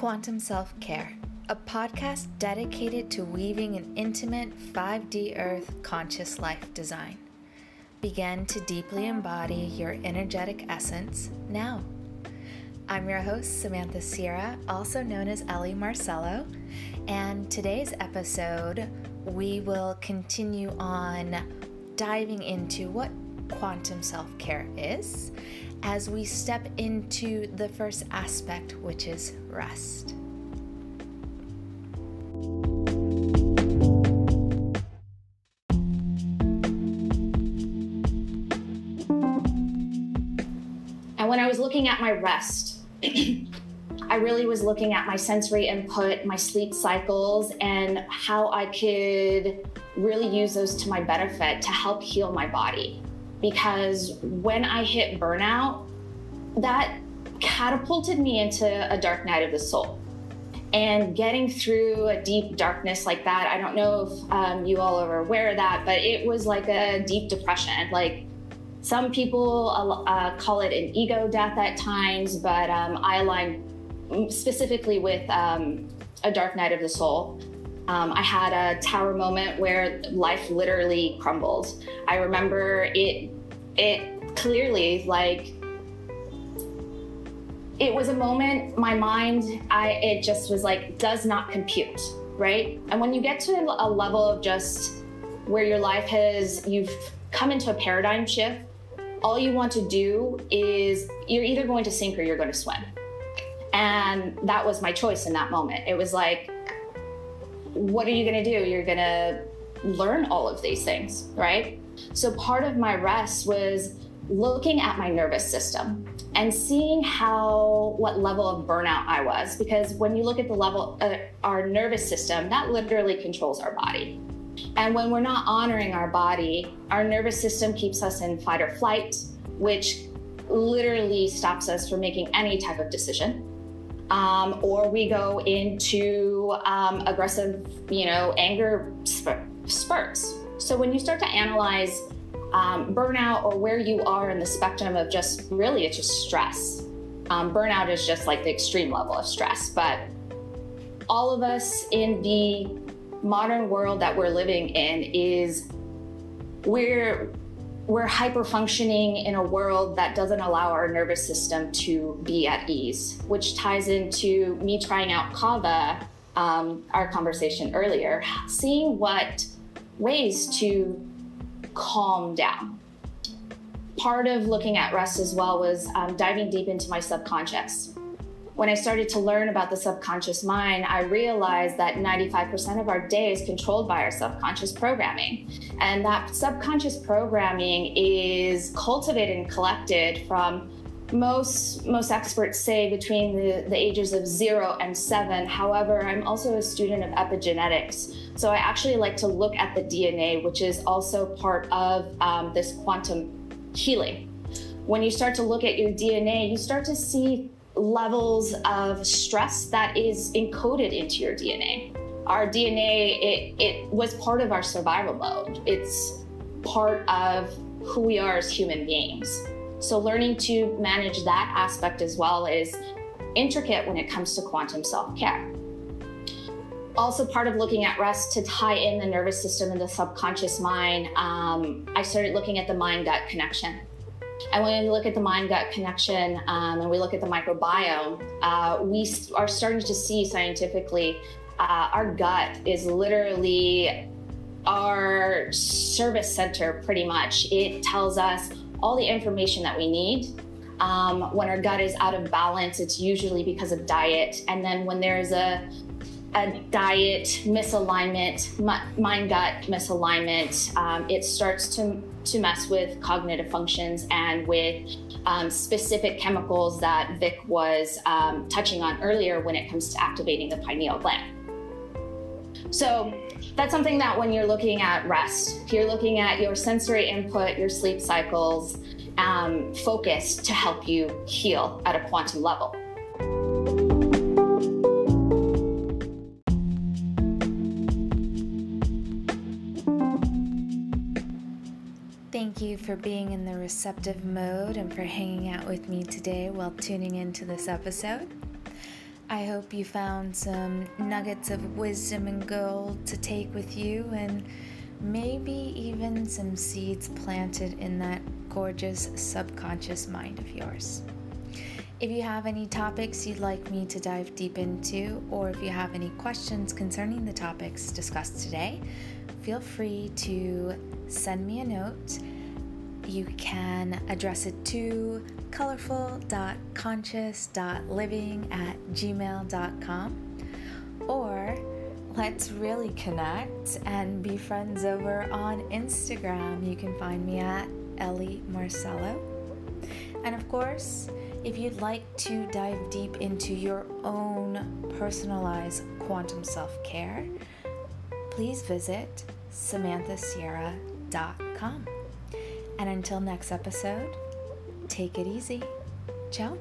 Quantum Self Care, a podcast dedicated to weaving an intimate 5D Earth conscious life design. Begin to deeply embody your energetic essence now. I'm your host, Samantha Sierra, also known as Ely Marselo, and today's episode we will continue on diving into what quantum self care is as we step into the first aspect, which is rest. And when I was looking at my rest, I really was looking at my sensory input, my sleep cycles, and how I could really use those to my benefit to help heal my body because when I hit burnout, that catapulted me into a dark night of the soul. And getting through a deep darkness like that, I don't know if um, you all are aware of that, but it was like a deep depression. Like some people uh, call it an ego death at times, but um, I align specifically with um, a dark night of the soul. Um, I had a tower moment where life literally crumbled. I remember it, it clearly like it was a moment. My mind, I it just was like does not compute, right? And when you get to a level of just where your life has, you've come into a paradigm shift. All you want to do is you're either going to sink or you're going to swim. And that was my choice in that moment. It was like, what are you going to do? You're going to learn all of these things, right? So part of my rest was looking at my nervous system and seeing how what level of burnout I was because when you look at the level uh, our nervous system that literally controls our body. And when we're not honoring our body, our nervous system keeps us in fight or flight, which literally stops us from making any type of decision um, or we go into um, aggressive, you know, anger spurts. So when you start to analyze um, burnout or where you are in the spectrum of just really, it's just stress. Um, burnout is just like the extreme level of stress, but all of us in the modern world that we're living in is we're we're hyper functioning in a world that doesn't allow our nervous system to be at ease, which ties into me trying out Kava, um, our conversation earlier, seeing what ways to calm down. Part of looking at rest as well was um, diving deep into my subconscious when I started to learn about the subconscious mind, I realized that 95% of our day is controlled by our subconscious programming. And that subconscious programming is cultivated and collected from most most experts say between the, the ages of zero and seven. However, I'm also a student of epigenetics. So I actually like to look at the DNA, which is also part of um, this quantum healing. When you start to look at your DNA, you start to see levels of stress that is encoded into your DNA. Our DNA, it, it was part of our survival mode. It's part of who we are as human beings. So learning to manage that aspect as well is intricate when it comes to quantum self-care. Also, part of looking at rest to tie in the nervous system and the subconscious mind, um, I started looking at the mind gut connection. And when we look at the mind gut connection um, and we look at the microbiome, uh, we are starting to see scientifically uh, our gut is literally our service center pretty much. It tells us all the information that we need. Um, when our gut is out of balance, it's usually because of diet. And then when there's a a diet misalignment, mind gut misalignment, um, it starts to, to mess with cognitive functions and with um, specific chemicals that Vic was um, touching on earlier when it comes to activating the pineal gland. So that's something that when you're looking at rest, if you're looking at your sensory input, your sleep cycles, um, focus to help you heal at a quantum level. Thank you for being in the receptive mode and for hanging out with me today while tuning into this episode. I hope you found some nuggets of wisdom and gold to take with you, and maybe even some seeds planted in that gorgeous subconscious mind of yours. If you have any topics you'd like me to dive deep into, or if you have any questions concerning the topics discussed today, feel free to send me a note. You can address it to colorful.conscious.living at gmail.com or let's really connect and be friends over on Instagram. You can find me at Ely Marselo. And of course, if you'd like to dive deep into your own personalized quantum self care, please visit samanthasierra.com. And until next episode, take it easy. Ciao.